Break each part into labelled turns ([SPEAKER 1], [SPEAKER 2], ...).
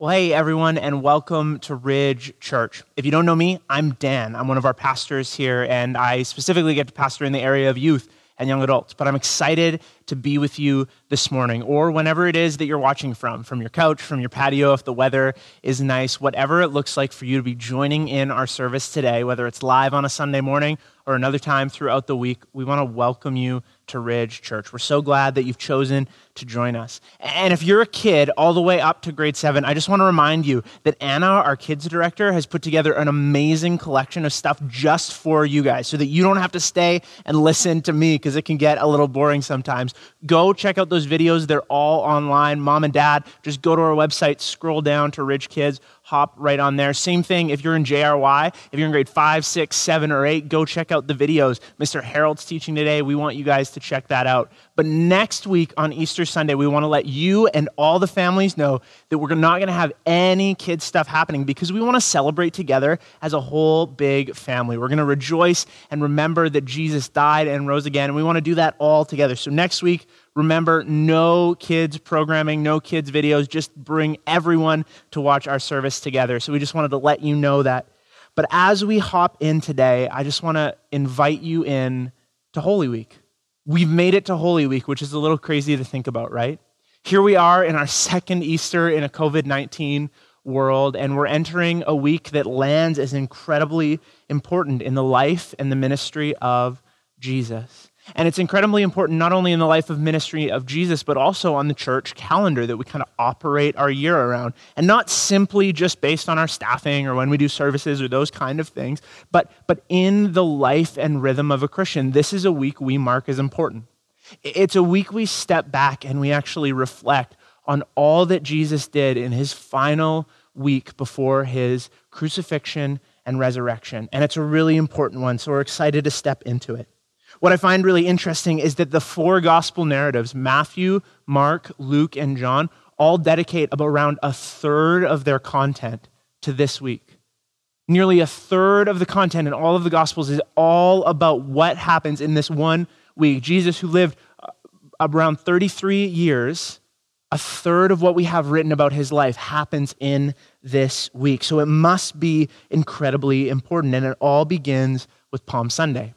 [SPEAKER 1] Well, hey, everyone, and welcome to Ridge Church. If you don't know me, I'm Dan. I'm one of our pastors here, and I specifically get to pastor in the area of youth and young adults. But I'm excited to be with you this morning, or whenever it is that you're watching from, from your couch, from your patio, if the weather is nice, whatever it looks like for you to be joining in our service today, whether it's live on a Sunday morning or another time throughout the week, we want to welcome you to Ridge Church. We're so glad that you've chosen to join us. And if you're a kid all the way up to grade seven, I just want to remind you that Anna, our kids director, has put together an amazing collection of stuff just for you guys so that you don't have to stay and listen to me because it can get a little boring sometimes. Go check out those videos. They're all online. Mom and dad, just go to our website, scroll down to Ridge Kids hop right on there. Same thing if you're in JRY, if you're in grade five, six, seven, or eight, go check out the videos. Mr. Harold's teaching today. We want you guys to check that out. But next week on Easter Sunday, we want to let you and all the families know that we're not going to have any kids stuff happening because we want to celebrate together as a whole big family. We're going to rejoice and remember that Jesus died and rose again. And we want to do that all together. So next week, Remember, no kids programming, no kids videos. Just bring everyone to watch our service together. So we just wanted to let you know that. But as we hop in today, I just want to invite you in to Holy Week. We've made it to Holy Week, which is a little crazy to think about, right? Here we are in our second Easter in a COVID 19 world, and we're entering a week that lands as incredibly important in the life and the ministry of Jesus. And it's incredibly important not only in the life of ministry of Jesus, but also on the church calendar that we kind of operate our year around. And not simply just based on our staffing or when we do services or those kind of things, but, but in the life and rhythm of a Christian. This is a week we mark as important. It's a week we step back and we actually reflect on all that Jesus did in his final week before his crucifixion and resurrection. And it's a really important one, so we're excited to step into it. What I find really interesting is that the four gospel narratives, Matthew, Mark, Luke, and John, all dedicate around a third of their content to this week. Nearly a third of the content in all of the gospels is all about what happens in this one week. Jesus, who lived uh, around 33 years, a third of what we have written about his life happens in this week. So it must be incredibly important. And it all begins with Palm Sunday.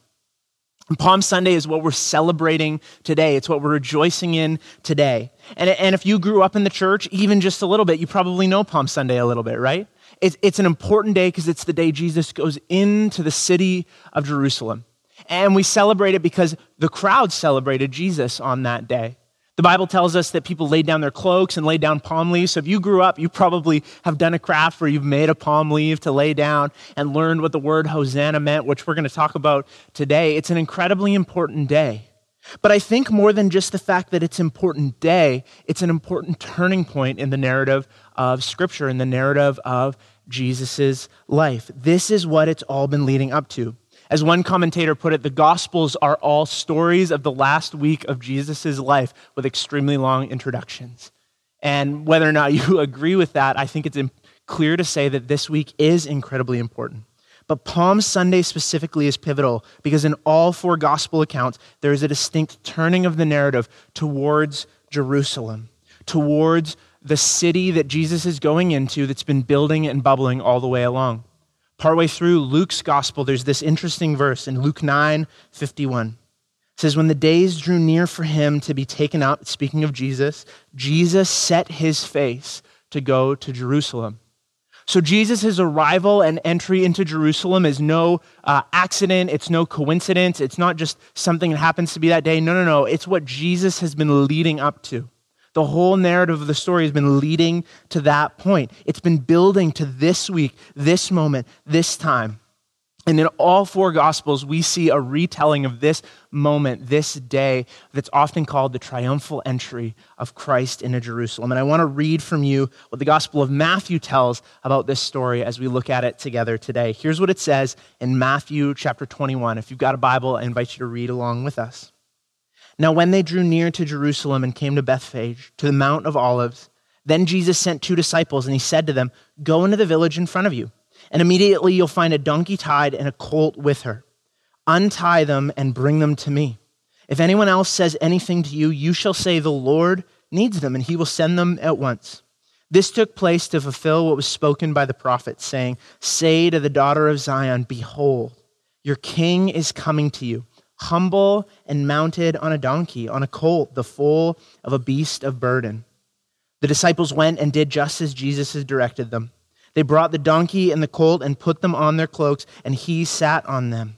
[SPEAKER 1] Palm Sunday is what we're celebrating today. It's what we're rejoicing in today. And, and if you grew up in the church, even just a little bit, you probably know Palm Sunday a little bit, right? It's, it's an important day because it's the day Jesus goes into the city of Jerusalem. And we celebrate it because the crowd celebrated Jesus on that day. The Bible tells us that people laid down their cloaks and laid down palm leaves. So if you grew up, you probably have done a craft where you've made a palm leaf to lay down and learned what the word Hosanna meant, which we're going to talk about today. It's an incredibly important day. But I think more than just the fact that it's an important day, it's an important turning point in the narrative of Scripture, in the narrative of Jesus' life. This is what it's all been leading up to. As one commentator put it, the Gospels are all stories of the last week of Jesus' life with extremely long introductions. And whether or not you agree with that, I think it's clear to say that this week is incredibly important. But Palm Sunday specifically is pivotal because in all four gospel accounts, there is a distinct turning of the narrative towards Jerusalem, towards the city that Jesus is going into that's been building and bubbling all the way along. Partway through Luke's gospel, there's this interesting verse in Luke 9 51. It says, When the days drew near for him to be taken up, speaking of Jesus, Jesus set his face to go to Jerusalem. So Jesus' arrival and entry into Jerusalem is no uh, accident. It's no coincidence. It's not just something that happens to be that day. No, no, no. It's what Jesus has been leading up to. The whole narrative of the story has been leading to that point. It's been building to this week, this moment, this time. And in all four Gospels, we see a retelling of this moment, this day, that's often called the triumphal entry of Christ into Jerusalem. And I want to read from you what the Gospel of Matthew tells about this story as we look at it together today. Here's what it says in Matthew chapter 21. If you've got a Bible, I invite you to read along with us. Now, when they drew near to Jerusalem and came to Bethphage, to the Mount of Olives, then Jesus sent two disciples, and he said to them, Go into the village in front of you, and immediately you'll find a donkey tied and a colt with her. Untie them and bring them to me. If anyone else says anything to you, you shall say, The Lord needs them, and he will send them at once. This took place to fulfill what was spoken by the prophet, saying, Say to the daughter of Zion, Behold, your king is coming to you, humble and mounted on a donkey, on a colt, the foal of a beast of burden. The disciples went and did just as Jesus had directed them. They brought the donkey and the colt and put them on their cloaks, and he sat on them.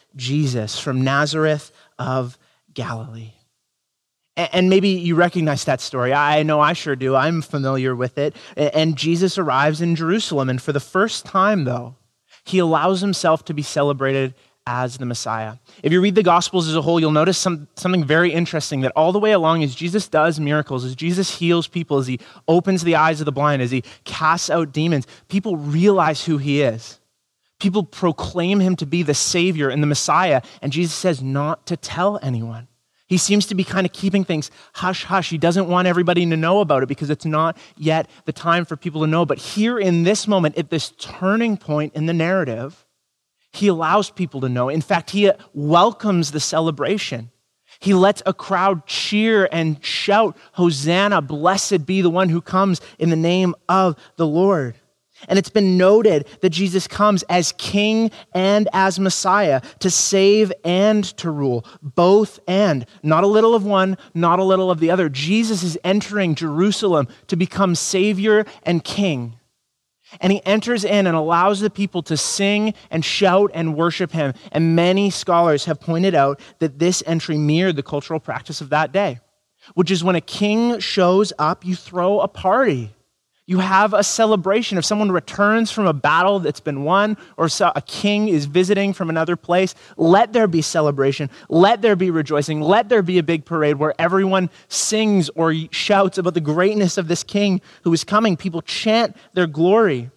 [SPEAKER 1] Jesus from Nazareth of Galilee. And maybe you recognize that story. I know I sure do. I'm familiar with it. And Jesus arrives in Jerusalem. And for the first time, though, he allows himself to be celebrated as the Messiah. If you read the Gospels as a whole, you'll notice some, something very interesting that all the way along, as Jesus does miracles, as Jesus heals people, as he opens the eyes of the blind, as he casts out demons, people realize who he is. People proclaim him to be the Savior and the Messiah, and Jesus says not to tell anyone. He seems to be kind of keeping things hush hush. He doesn't want everybody to know about it because it's not yet the time for people to know. But here in this moment, at this turning point in the narrative, he allows people to know. In fact, he welcomes the celebration. He lets a crowd cheer and shout, Hosanna, blessed be the one who comes in the name of the Lord. And it's been noted that Jesus comes as king and as Messiah to save and to rule, both and, not a little of one, not a little of the other. Jesus is entering Jerusalem to become Savior and King. And he enters in and allows the people to sing and shout and worship him. And many scholars have pointed out that this entry mirrored the cultural practice of that day, which is when a king shows up, you throw a party. You have a celebration. If someone returns from a battle that's been won, or a king is visiting from another place, let there be celebration. Let there be rejoicing. Let there be a big parade where everyone sings or shouts about the greatness of this king who is coming. People chant their glory.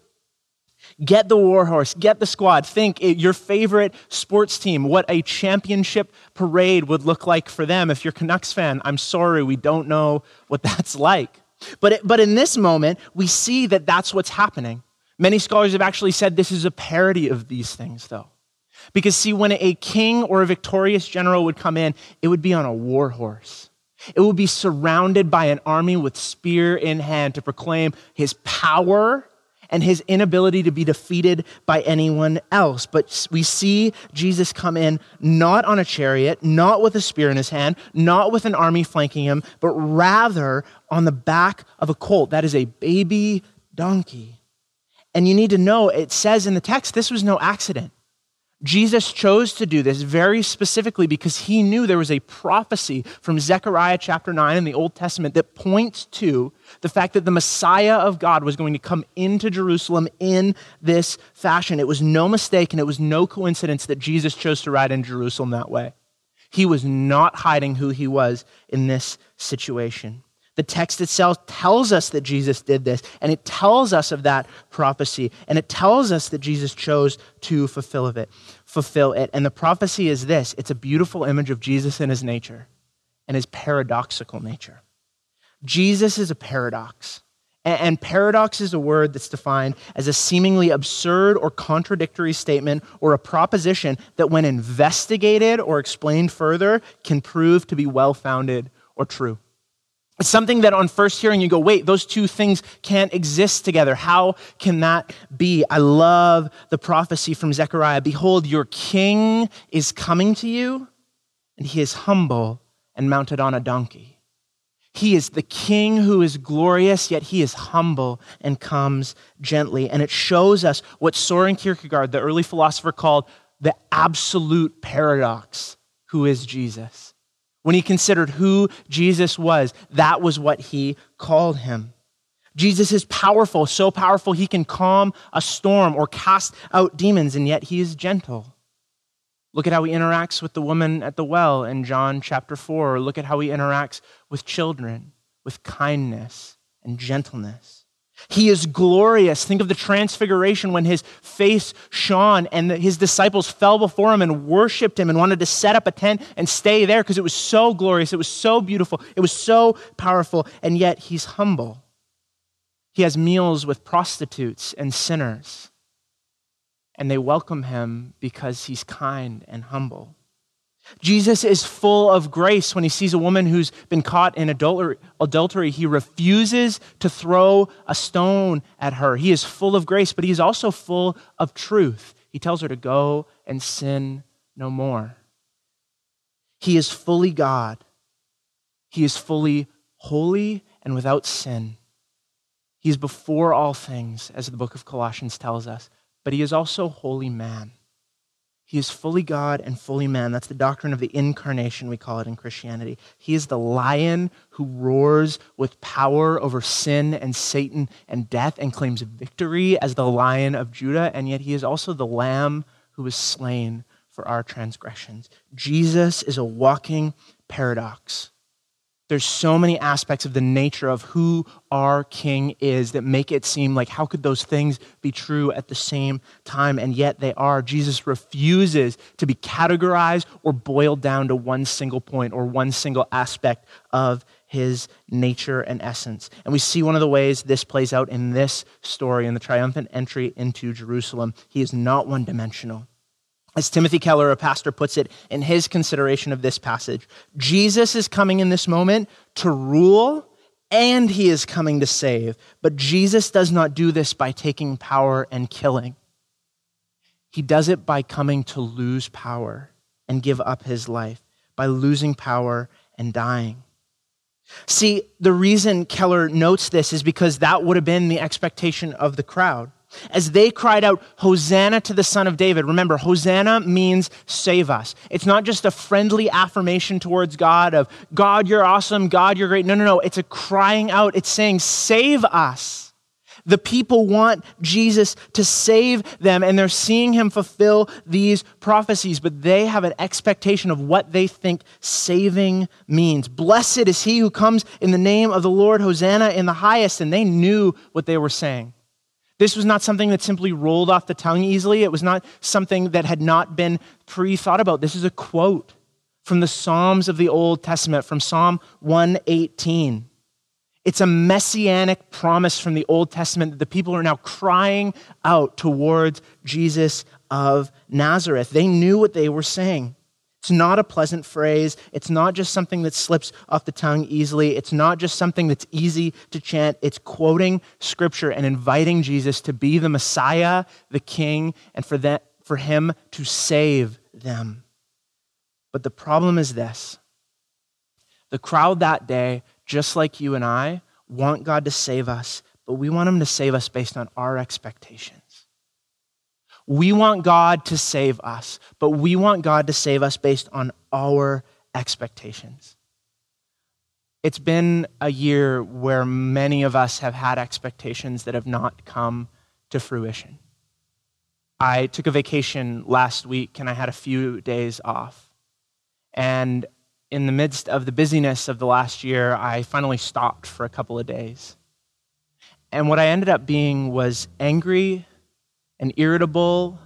[SPEAKER 1] Get the war horse, get the squad. Think your favorite sports team, what a championship parade would look like for them. If you're Canucks fan, I'm sorry, we don't know what that's like. But, it, but in this moment, we see that that's what's happening. Many scholars have actually said this is a parody of these things, though. Because, see, when a king or a victorious general would come in, it would be on a war horse. It would be surrounded by an army with spear in hand to proclaim his power and his inability to be defeated by anyone else. But we see Jesus come in not on a chariot, not with a spear in his hand, not with an army flanking him, but rather on the back of a colt. That is a baby donkey. And you need to know, it says in the text, this was no accident. Jesus chose to do this very specifically because he knew there was a prophecy from Zechariah chapter 9 in the Old Testament that points to the fact that the Messiah of God was going to come into Jerusalem in this fashion. It was no mistake and it was no coincidence that Jesus chose to ride in Jerusalem that way. He was not hiding who he was in this situation. The text itself tells us that Jesus did this, and it tells us of that prophecy, and it tells us that Jesus chose to fulfill it. Fulfill it. And the prophecy is this it's a beautiful image of Jesus and his nature and his paradoxical nature. Jesus is a paradox. And paradox is a word that's defined as a seemingly absurd or contradictory statement or a proposition that, when investigated or explained further, can prove to be well founded or true. Something that on first hearing you go, wait, those two things can't exist together. How can that be? I love the prophecy from Zechariah Behold, your king is coming to you, and he is humble and mounted on a donkey. He is the king who is glorious, yet he is humble and comes gently. And it shows us what Soren Kierkegaard, the early philosopher, called the absolute paradox who is Jesus. When he considered who Jesus was, that was what he called him. Jesus is powerful, so powerful he can calm a storm or cast out demons, and yet he is gentle. Look at how he interacts with the woman at the well in John chapter 4. Look at how he interacts with children with kindness and gentleness. He is glorious. Think of the transfiguration when his face shone and his disciples fell before him and worshiped him and wanted to set up a tent and stay there because it was so glorious. It was so beautiful. It was so powerful. And yet he's humble. He has meals with prostitutes and sinners. And they welcome him because he's kind and humble. Jesus is full of grace when he sees a woman who's been caught in adultery. He refuses to throw a stone at her. He is full of grace, but he is also full of truth. He tells her to go and sin no more. He is fully God. He is fully holy and without sin. He is before all things, as the book of Colossians tells us, but he is also wholly man. He is fully God and fully man. That's the doctrine of the incarnation, we call it in Christianity. He is the lion who roars with power over sin and Satan and death and claims victory as the lion of Judah, and yet he is also the lamb who was slain for our transgressions. Jesus is a walking paradox. There's so many aspects of the nature of who our king is that make it seem like how could those things be true at the same time? And yet they are. Jesus refuses to be categorized or boiled down to one single point or one single aspect of his nature and essence. And we see one of the ways this plays out in this story, in the triumphant entry into Jerusalem. He is not one dimensional. As Timothy Keller, a pastor, puts it in his consideration of this passage, Jesus is coming in this moment to rule and he is coming to save. But Jesus does not do this by taking power and killing. He does it by coming to lose power and give up his life, by losing power and dying. See, the reason Keller notes this is because that would have been the expectation of the crowd as they cried out, Hosanna to the Son of David. Remember, Hosanna means save us. It's not just a friendly affirmation towards God of, God, you're awesome, God, you're great. No, no, no. It's a crying out. It's saying, save us. The people want Jesus to save them, and they're seeing him fulfill these prophecies, but they have an expectation of what they think saving means. Blessed is he who comes in the name of the Lord, Hosanna in the highest, and they knew what they were saying. This was not something that simply rolled off the tongue easily. It was not something that had not been pre thought about. This is a quote from the Psalms of the Old Testament, from Psalm 118. It's a messianic promise from the Old Testament that the people are now crying out towards Jesus of Nazareth. They knew what they were saying. It's not a pleasant phrase. It's not just something that slips off the tongue easily. It's not just something that's easy to chant. It's quoting scripture and inviting Jesus to be the Messiah, the King, and for, that, for him to save them. But the problem is this the crowd that day, just like you and I, want God to save us, but we want him to save us based on our expectations. We want God to save us, but we want God to save us based on our expectations. It's been a year where many of us have had expectations that have not come to fruition. I took a vacation last week and I had a few days off. And in the midst of the busyness of the last year, I finally stopped for a couple of days. And what I ended up being was angry and irritable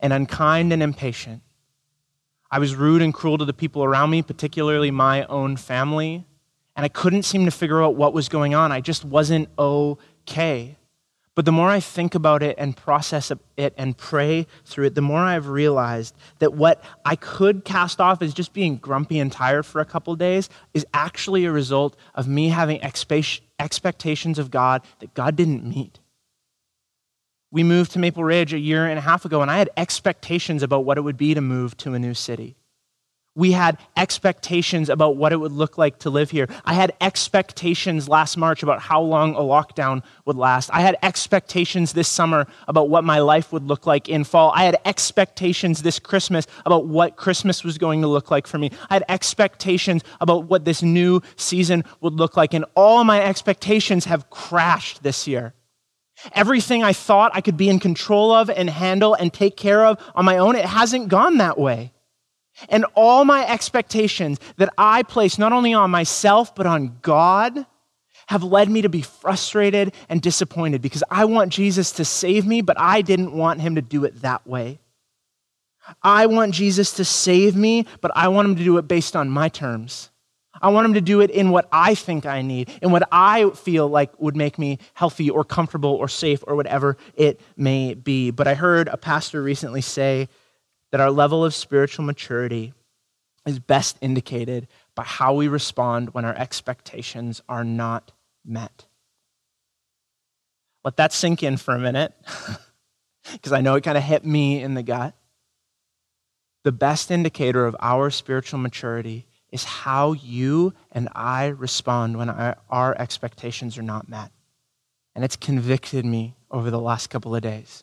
[SPEAKER 1] and unkind and impatient. I was rude and cruel to the people around me, particularly my own family, and I couldn't seem to figure out what was going on. I just wasn't okay. But the more I think about it and process it and pray through it, the more I've realized that what I could cast off as just being grumpy and tired for a couple days is actually a result of me having expectations of God that God didn't meet. We moved to Maple Ridge a year and a half ago, and I had expectations about what it would be to move to a new city. We had expectations about what it would look like to live here. I had expectations last March about how long a lockdown would last. I had expectations this summer about what my life would look like in fall. I had expectations this Christmas about what Christmas was going to look like for me. I had expectations about what this new season would look like, and all my expectations have crashed this year. Everything I thought I could be in control of and handle and take care of on my own, it hasn't gone that way. And all my expectations that I place not only on myself, but on God have led me to be frustrated and disappointed because I want Jesus to save me, but I didn't want him to do it that way. I want Jesus to save me, but I want him to do it based on my terms. I want him to do it in what I think I need, in what I feel like would make me healthy or comfortable or safe or whatever it may be. But I heard a pastor recently say that our level of spiritual maturity is best indicated by how we respond when our expectations are not met. Let that sink in for a minute, because I know it kind of hit me in the gut. The best indicator of our spiritual maturity is how you and I respond when our expectations are not met. And it's convicted me over the last couple of days.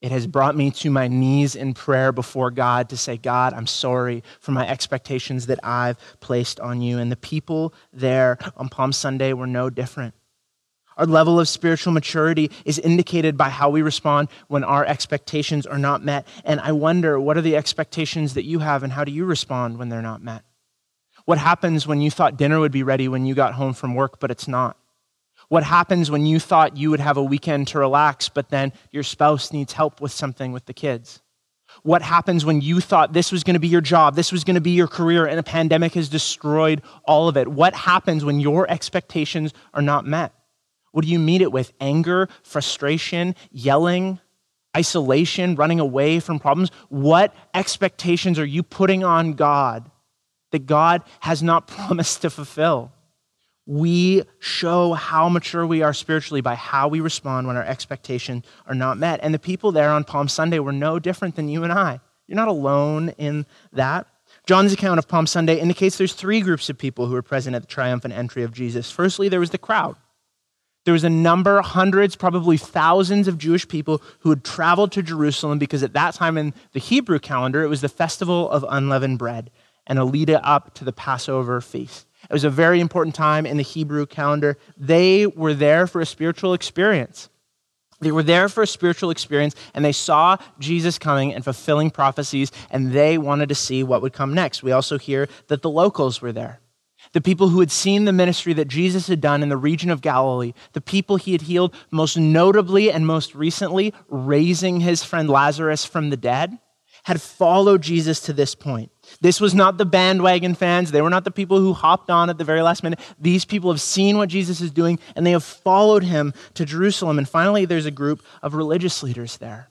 [SPEAKER 1] It has brought me to my knees in prayer before God to say, God, I'm sorry for my expectations that I've placed on you. And the people there on Palm Sunday were no different. Our level of spiritual maturity is indicated by how we respond when our expectations are not met. And I wonder, what are the expectations that you have, and how do you respond when they're not met? What happens when you thought dinner would be ready when you got home from work, but it's not? What happens when you thought you would have a weekend to relax, but then your spouse needs help with something with the kids? What happens when you thought this was going to be your job, this was going to be your career, and a pandemic has destroyed all of it? What happens when your expectations are not met? What do you meet it with? Anger, frustration, yelling, isolation, running away from problems? What expectations are you putting on God that God has not promised to fulfill? we show how mature we are spiritually by how we respond when our expectations are not met. And the people there on Palm Sunday were no different than you and I. You're not alone in that. John's account of Palm Sunday indicates there's three groups of people who were present at the triumphant entry of Jesus. Firstly, there was the crowd. There was a number, hundreds, probably thousands of Jewish people who had traveled to Jerusalem because at that time in the Hebrew calendar, it was the festival of unleavened bread and a lead up to the Passover feast. It was a very important time in the Hebrew calendar. They were there for a spiritual experience. They were there for a spiritual experience and they saw Jesus coming and fulfilling prophecies, and they wanted to see what would come next. We also hear that the locals were there. The people who had seen the ministry that Jesus had done in the region of Galilee, the people he had healed, most notably and most recently, raising his friend Lazarus from the dead, had followed Jesus to this point. This was not the bandwagon fans. They were not the people who hopped on at the very last minute. These people have seen what Jesus is doing and they have followed him to Jerusalem. And finally, there's a group of religious leaders there.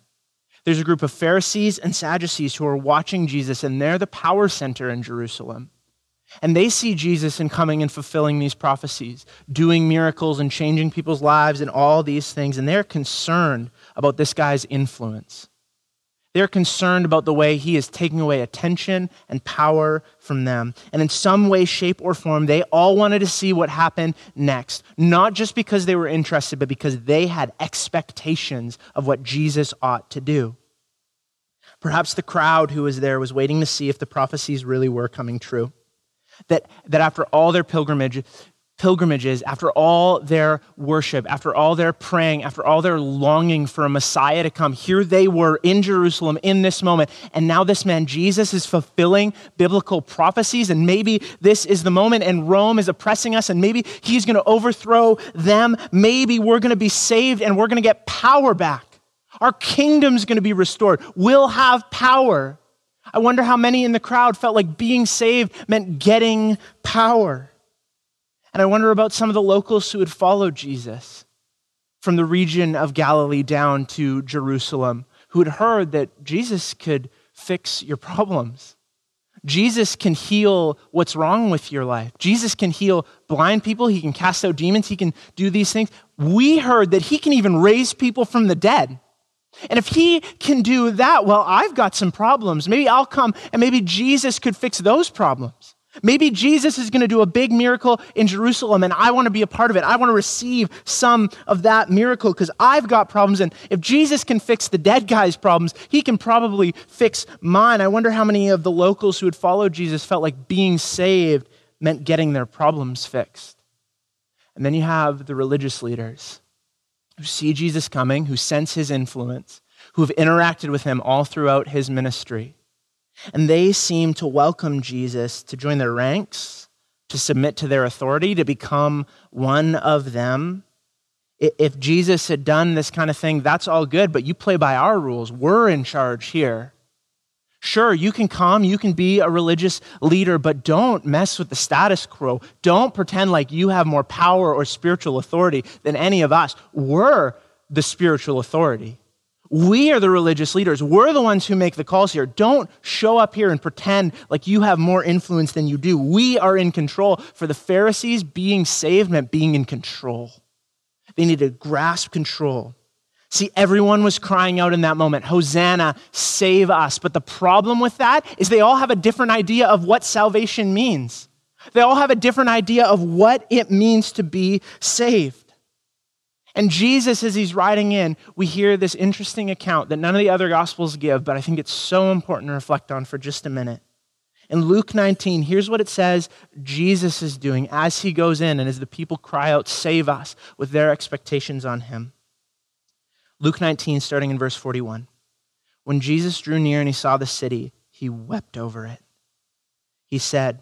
[SPEAKER 1] There's a group of Pharisees and Sadducees who are watching Jesus, and they're the power center in Jerusalem. And they see Jesus in coming and fulfilling these prophecies, doing miracles and changing people's lives and all these things. And they're concerned about this guy's influence. They're concerned about the way he is taking away attention and power from them. And in some way, shape, or form, they all wanted to see what happened next. Not just because they were interested, but because they had expectations of what Jesus ought to do. Perhaps the crowd who was there was waiting to see if the prophecies really were coming true. That, that after all their pilgrimage, pilgrimages, after all their worship, after all their praying, after all their longing for a Messiah to come, here they were in Jerusalem in this moment. And now this man, Jesus, is fulfilling biblical prophecies. And maybe this is the moment, and Rome is oppressing us, and maybe he's going to overthrow them. Maybe we're going to be saved and we're going to get power back. Our kingdom's going to be restored. We'll have power. I wonder how many in the crowd felt like being saved meant getting power. And I wonder about some of the locals who had followed Jesus from the region of Galilee down to Jerusalem, who had heard that Jesus could fix your problems. Jesus can heal what's wrong with your life. Jesus can heal blind people. He can cast out demons. He can do these things. We heard that he can even raise people from the dead. And if he can do that, well, I've got some problems. Maybe I'll come and maybe Jesus could fix those problems. Maybe Jesus is going to do a big miracle in Jerusalem and I want to be a part of it. I want to receive some of that miracle because I've got problems. And if Jesus can fix the dead guy's problems, he can probably fix mine. I wonder how many of the locals who had followed Jesus felt like being saved meant getting their problems fixed. And then you have the religious leaders who see Jesus coming, who sense his influence, who have interacted with him all throughout his ministry and they seem to welcome Jesus to join their ranks, to submit to their authority, to become one of them. If Jesus had done this kind of thing, that's all good, but you play by our rules. We're in charge here. Sure, you can come, you can be a religious leader, but don't mess with the status quo. Don't pretend like you have more power or spiritual authority than any of us. We're the spiritual authority. We are the religious leaders. We're the ones who make the calls here. Don't show up here and pretend like you have more influence than you do. We are in control. For the Pharisees, being saved meant being in control. They needed to grasp control. See, everyone was crying out in that moment, Hosanna, save us. But the problem with that is they all have a different idea of what salvation means. They all have a different idea of what it means to be saved. And Jesus, as he's riding in, we hear this interesting account that none of the other gospels give, but I think it's so important to reflect on for just a minute. In Luke 19, here's what it says Jesus is doing as he goes in and as the people cry out, Save us, with their expectations on him. Luke 19, starting in verse 41. When Jesus drew near and he saw the city, he wept over it. He said,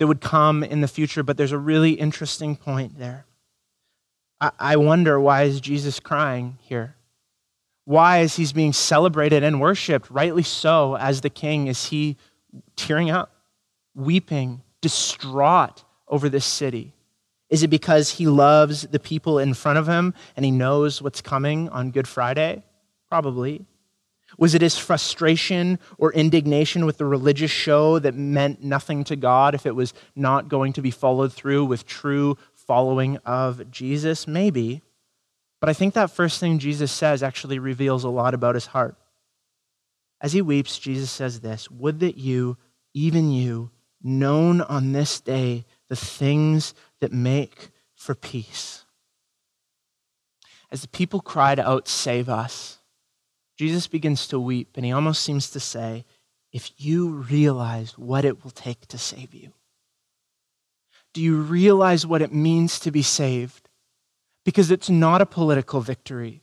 [SPEAKER 1] that would come in the future, but there's a really interesting point there. I wonder why is Jesus crying here? Why, is he's being celebrated and worshiped, rightly so, as the king, is he tearing up, weeping, distraught over this city? Is it because he loves the people in front of him and he knows what's coming on Good Friday? Probably. Was it his frustration or indignation with the religious show that meant nothing to God if it was not going to be followed through with true following of Jesus? Maybe. But I think that first thing Jesus says actually reveals a lot about his heart. As he weeps, Jesus says this Would that you, even you, known on this day the things that make for peace. As the people cried out, Save us, Jesus begins to weep, and he almost seems to say, If you realize what it will take to save you, do you realize what it means to be saved? because it's not a political victory.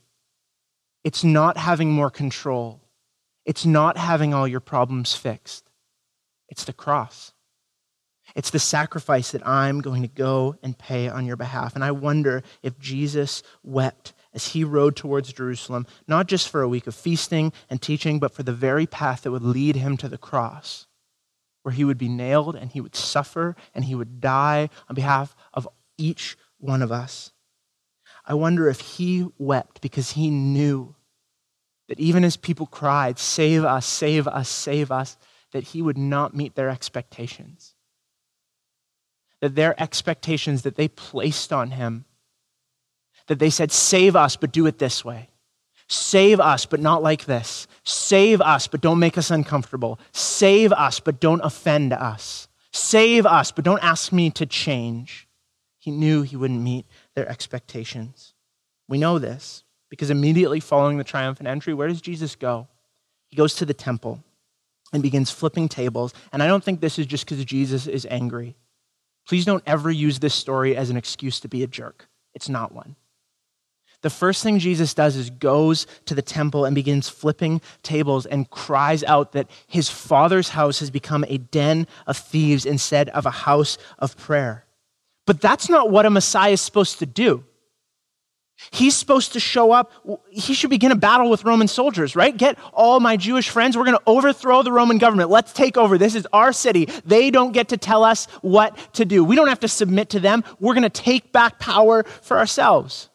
[SPEAKER 1] It's not having more control. It's not having all your problems fixed. It's the cross. It's the sacrifice that I'm going to go and pay on your behalf. And I wonder if Jesus wept as he rode towards Jerusalem, not just for a week of feasting and teaching, but for the very path that would lead him to the cross, where he would be nailed and he would suffer and he would die on behalf of each one of us. I wonder if he wept because he knew that even as people cried, Save us, save us, save us, that he would not meet their expectations. That their expectations that they placed on him, that they said, Save us, but do it this way. Save us, but not like this. Save us, but don't make us uncomfortable. Save us, but don't offend us. Save us, but don't ask me to change. He knew he wouldn't meet their expectations. We know this because immediately following the triumphant entry, where does Jesus go? He goes to the temple and begins flipping tables. And I don't think this is just because Jesus is angry. Please don't ever use this story as an excuse to be a jerk. It's not one. The first thing Jesus does is goes to the temple and begins flipping tables and cries out that his father's house has become a den of thieves instead of a house of prayer. But that's not what a Messiah is supposed to do. He's supposed to show up. He should begin a battle with Roman soldiers, right? Get all my Jewish friends. We're going to overthrow the Roman government. Let's take over. This is our city. They don't get to tell us what to do. We don't have to submit to them. We're going to take back power for ourselves.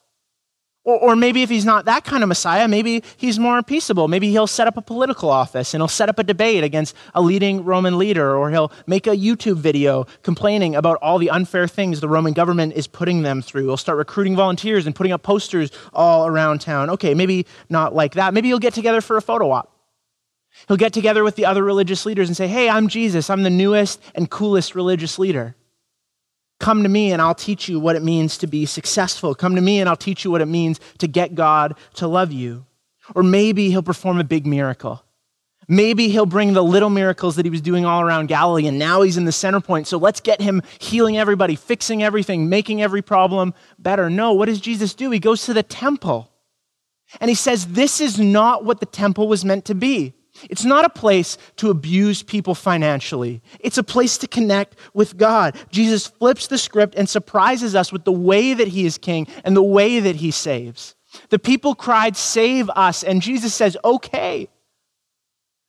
[SPEAKER 1] Or, or, maybe if he's not that kind of Messiah, maybe he's more peaceable. Maybe he'll set up a political office and he'll set up a debate against a leading Roman leader, or he'll make a YouTube video complaining about all the unfair things the Roman government is putting them through. He'll start recruiting volunteers and putting up posters all around town. Okay, maybe not like that. Maybe he'll get together for a photo op. He'll get together with the other religious leaders and say, Hey, I'm Jesus. I'm the newest and coolest religious leader. Come to me and I'll teach you what it means to be successful. Come to me and I'll teach you what it means to get God to love you. Or maybe he'll perform a big miracle. Maybe he'll bring the little miracles that he was doing all around Galilee, and now he's in the center point. So let's get him healing everybody, fixing everything, making every problem better. No, what does Jesus do? He goes to the temple and he says, This is not what the temple was meant to be. It's not a place to abuse people financially. It's a place to connect with God. Jesus flips the script and surprises us with the way that he is king and the way that he saves. The people cried, Save us. And Jesus says, Okay.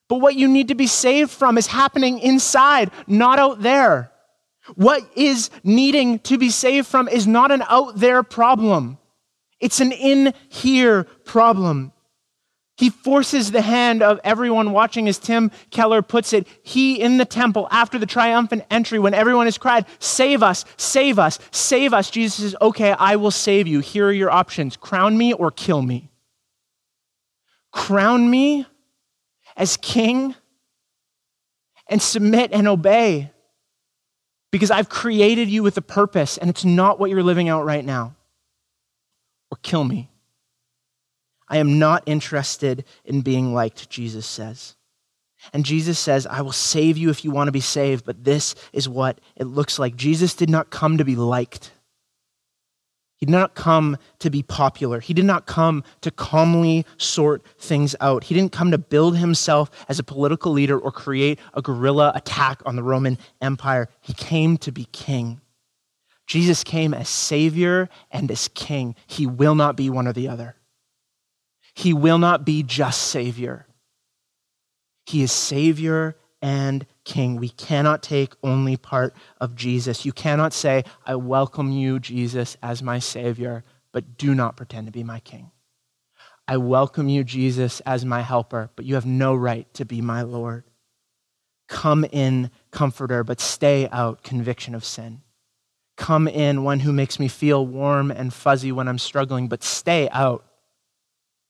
[SPEAKER 1] But what you need to be saved from is happening inside, not out there. What is needing to be saved from is not an out there problem, it's an in here problem. He forces the hand of everyone watching, as Tim Keller puts it. He in the temple after the triumphant entry, when everyone has cried, Save us, save us, save us. Jesus says, Okay, I will save you. Here are your options crown me or kill me. Crown me as king and submit and obey because I've created you with a purpose and it's not what you're living out right now. Or kill me. I am not interested in being liked, Jesus says. And Jesus says, I will save you if you want to be saved, but this is what it looks like. Jesus did not come to be liked. He did not come to be popular. He did not come to calmly sort things out. He didn't come to build himself as a political leader or create a guerrilla attack on the Roman Empire. He came to be king. Jesus came as Savior and as King. He will not be one or the other. He will not be just Savior. He is Savior and King. We cannot take only part of Jesus. You cannot say, I welcome you, Jesus, as my Savior, but do not pretend to be my King. I welcome you, Jesus, as my helper, but you have no right to be my Lord. Come in, comforter, but stay out, conviction of sin. Come in, one who makes me feel warm and fuzzy when I'm struggling, but stay out,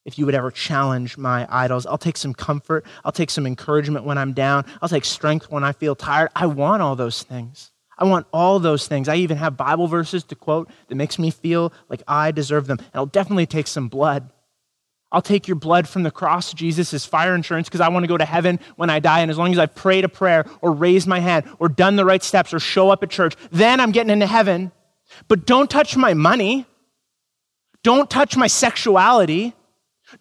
[SPEAKER 1] if you would ever challenge my idols. I'll take some comfort. I'll take some encouragement when I'm down. I'll take strength when I feel tired. I want all those things. I want all those things. I even have Bible verses to quote that makes me feel like I deserve them. And I'll definitely take some blood. I'll take your blood from the cross, Jesus, as fire insurance because I want to go to heaven when I die. And as long as I've prayed a prayer or raised my hand or done the right steps or show up at church, then I'm getting into heaven. But don't touch my money. Don't touch my sexuality.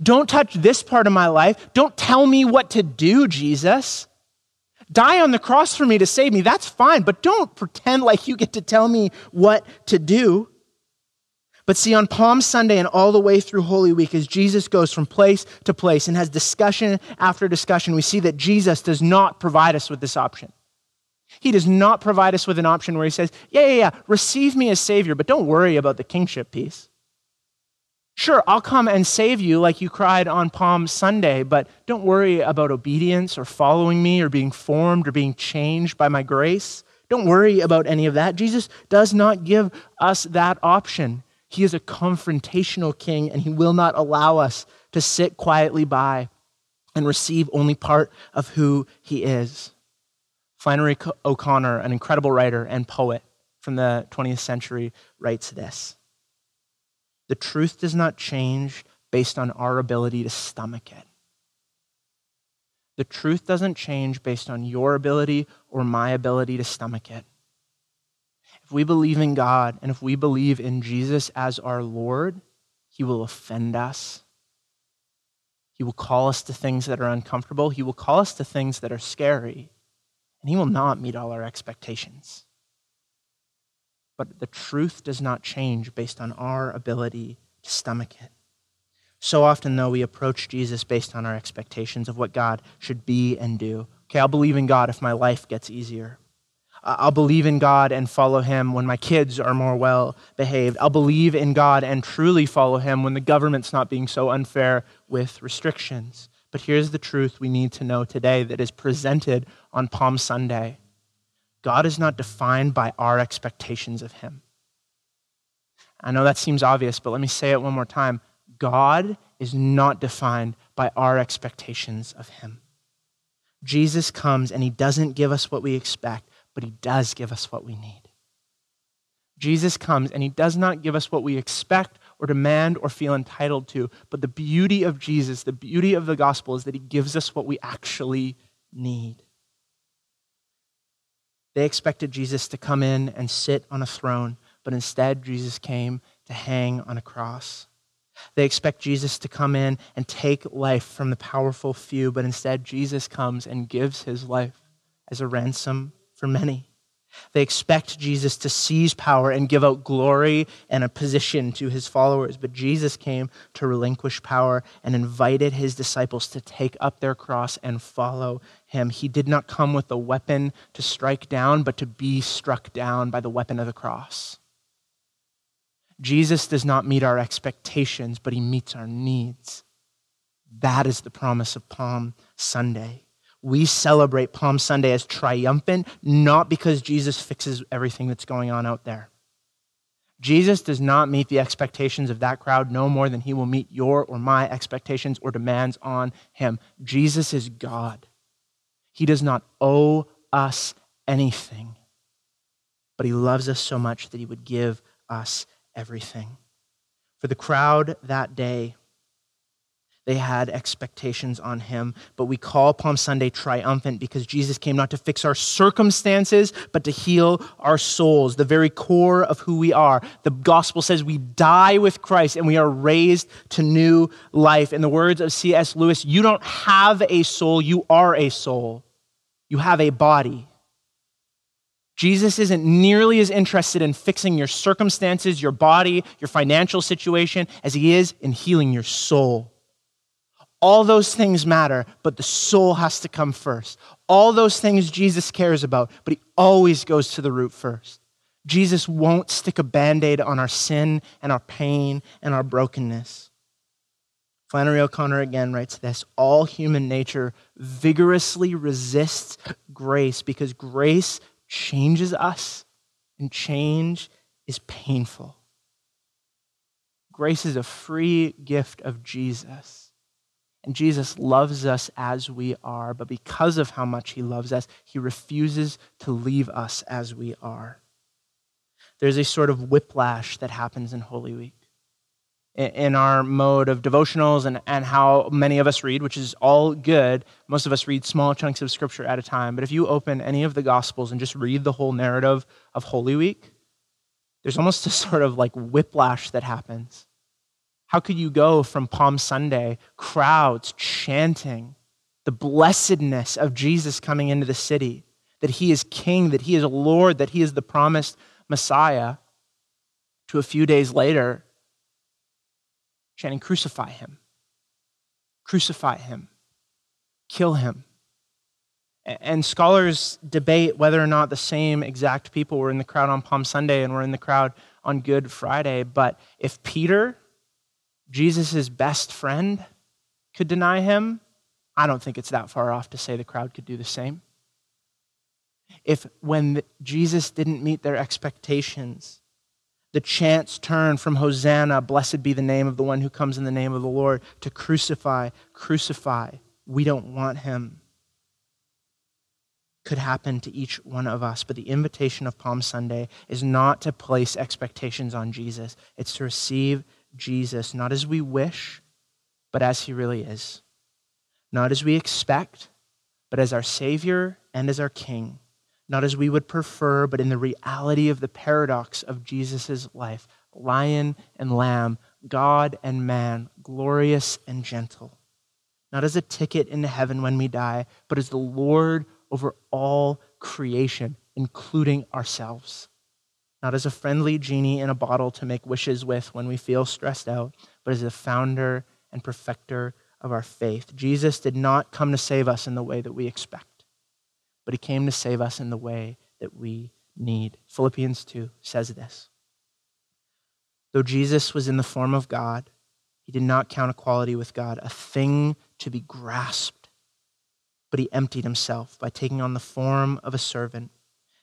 [SPEAKER 1] Don't touch this part of my life. Don't tell me what to do, Jesus. Die on the cross for me to save me. That's fine, but don't pretend like you get to tell me what to do. But see, on Palm Sunday and all the way through Holy Week, as Jesus goes from place to place and has discussion after discussion, we see that Jesus does not provide us with this option. He does not provide us with an option where he says, Yeah, yeah, yeah, receive me as Savior, but don't worry about the kingship piece. Sure, I'll come and save you like you cried on Palm Sunday, but don't worry about obedience or following me or being formed or being changed by my grace. Don't worry about any of that. Jesus does not give us that option. He is a confrontational king, and he will not allow us to sit quietly by and receive only part of who he is. Flannery O'Connor, an incredible writer and poet from the 20th century, writes this the truth does not change based on our ability to stomach it. The truth doesn't change based on your ability or my ability to stomach it. If we believe in God and if we believe in Jesus as our Lord, He will offend us. He will call us to things that are uncomfortable. He will call us to things that are scary. And He will not meet all our expectations but the truth does not change based on our ability to stomach it. So often, though, we approach Jesus based on our expectations of what God should be and do. Okay, I'll believe in God if my life gets easier. I'll believe in God and follow Him when my kids are more well behaved. I'll believe in God and truly follow Him when the government's not being so unfair with restrictions. But here's the truth we need to know today that is presented on Palm Sunday God is not defined by our expectations of Him. I know that seems obvious, but let me say it one more time. God is not defined by our expectations of Him. Jesus comes and He doesn't give us what we expect, but He does give us what we need. Jesus comes and he does not give us what we expect or demand or feel entitled to. But the beauty of Jesus, the beauty of the gospel is that he gives us what we actually need. They expected Jesus to come in and sit on a throne, but instead, Jesus came to hang on a cross. They expect Jesus to come in and take life from the powerful few, but instead, Jesus comes and gives his life as a ransom for many. They expect Jesus to seize power and give out glory and a position to his followers. But Jesus came to relinquish power and invited his disciples to take up their cross and follow him. He did not come with a weapon to strike down, but to be struck down by the weapon of the cross. Jesus does not meet our expectations, but he meets our needs. That is the promise of Palm Sunday. We celebrate Palm Sunday as triumphant, not because Jesus fixes everything that's going on out there. Jesus does not meet the expectations of that crowd no more than he will meet your or my expectations or demands on him. Jesus is God. He does not owe us anything, but he loves us so much that he would give us everything. For the crowd that day, they had expectations on him, but we call Palm Sunday triumphant because Jesus came not to fix our circumstances, but to heal our souls, the very core of who we are. The gospel says we die with Christ and we are raised to new life. In the words of C.S. Lewis, you don't have a soul, you are a soul. You have a body. Jesus isn't nearly as interested in fixing your circumstances, your body, your financial situation, as he is in healing your soul. All those things matter, but the soul has to come first. All those things Jesus cares about, but he always goes to the root first. Jesus won't stick a band aid on our sin and our pain and our brokenness. Flannery O'Connor again writes this All human nature vigorously resists grace because grace changes us, and change is painful. Grace is a free gift of Jesus. And Jesus loves us as we are, but because of how much he loves us, he refuses to leave us as we are. There's a sort of whiplash that happens in Holy Week in our mode of devotionals and, and how many of us read, which is all good. Most of us read small chunks of scripture at a time. But if you open any of the Gospels and just read the whole narrative of Holy Week, there's almost a sort of like whiplash that happens. How could you go from Palm Sunday, crowds chanting the blessedness of Jesus coming into the city, that he is king, that he is Lord, that he is the promised Messiah, to a few days later, chanting, Crucify him, crucify him, kill him. And scholars debate whether or not the same exact people were in the crowd on Palm Sunday and were in the crowd on Good Friday. But if Peter, Jesus' best friend, could deny him, I don't think it's that far off to say the crowd could do the same. If when Jesus didn't meet their expectations, the chants turn from Hosanna, blessed be the name of the one who comes in the name of the Lord, to crucify, crucify. We don't want him. Could happen to each one of us, but the invitation of Palm Sunday is not to place expectations on Jesus. It's to receive Jesus not as we wish, but as he really is. Not as we expect, but as our Savior and as our King not as we would prefer, but in the reality of the paradox of Jesus' life lion and lamb, God and man, glorious and gentle. Not as a ticket into heaven when we die, but as the Lord over all creation, including ourselves. Not as a friendly genie in a bottle to make wishes with when we feel stressed out, but as the founder and perfecter of our faith. Jesus did not come to save us in the way that we expect but he came to save us in the way that we need. Philippians 2 says this Though Jesus was in the form of God, he did not count equality with God a thing to be grasped, but he emptied himself by taking on the form of a servant.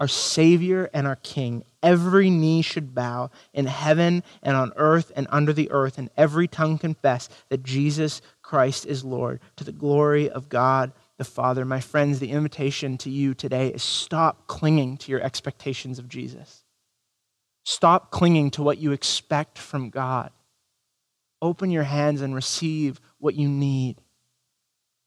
[SPEAKER 1] our Savior and our King, every knee should bow in heaven and on earth and under the earth, and every tongue confess that Jesus Christ is Lord, to the glory of God the Father. My friends, the invitation to you today is stop clinging to your expectations of Jesus. Stop clinging to what you expect from God. Open your hands and receive what you need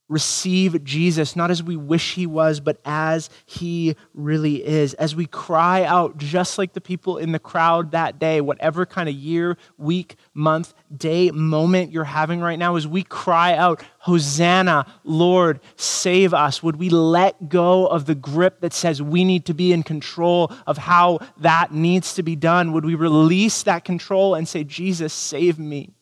[SPEAKER 1] receive Jesus, not as we wish he was, but as he really is. As we cry out, just like the people in the crowd that day, whatever kind of year, week, month, day, moment you're having right now, as we cry out, Hosanna, Lord, save us, would we let go of the grip that says we need to be in control of how that needs to be done? Would we release that control and say, Jesus, save me?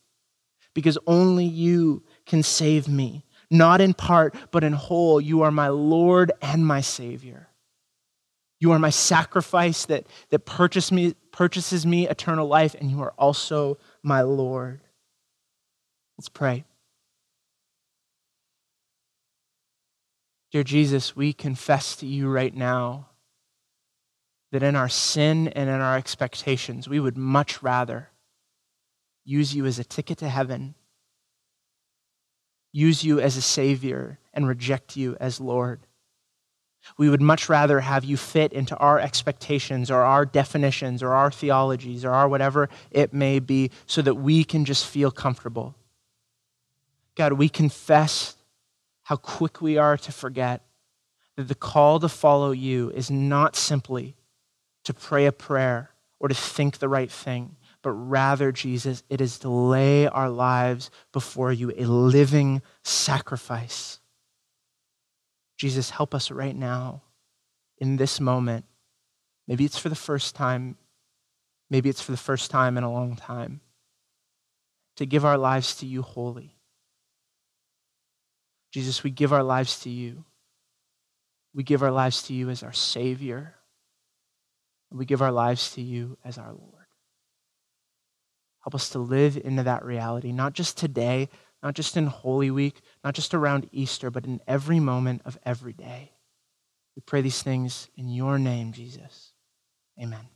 [SPEAKER 1] Because only you can save me not in part, but in whole. You are my Lord and my Savior. You are my sacrifice that, that me, purchases me eternal life, and you are also my Lord. Let's pray. Dear Jesus, we confess to you right now that in our sin and in our expectations, we would much rather use you as a ticket to heaven use you as a Savior and reject you as Lord. We would much rather have you fit into our expectations or our definitions or our theologies or our whatever it may be so that we can just feel comfortable. God, we confess how quick we are to forget that the call to follow you is not simply to pray a prayer or to think the right thing, but rather, Jesus, it is to lay our lives before you, a living sacrifice. Jesus, help us right now in this moment. Maybe it's for the first time, maybe it's for the first time in a long time, to give our lives to you wholly. Jesus, we give our lives to you. We give our lives to you as our Savior. We give our lives to you as our Lord. Help us to live into that reality, not just today, not just in Holy Week, not just around Easter, but in every moment of every day. We pray these things in your name, Jesus. Amen.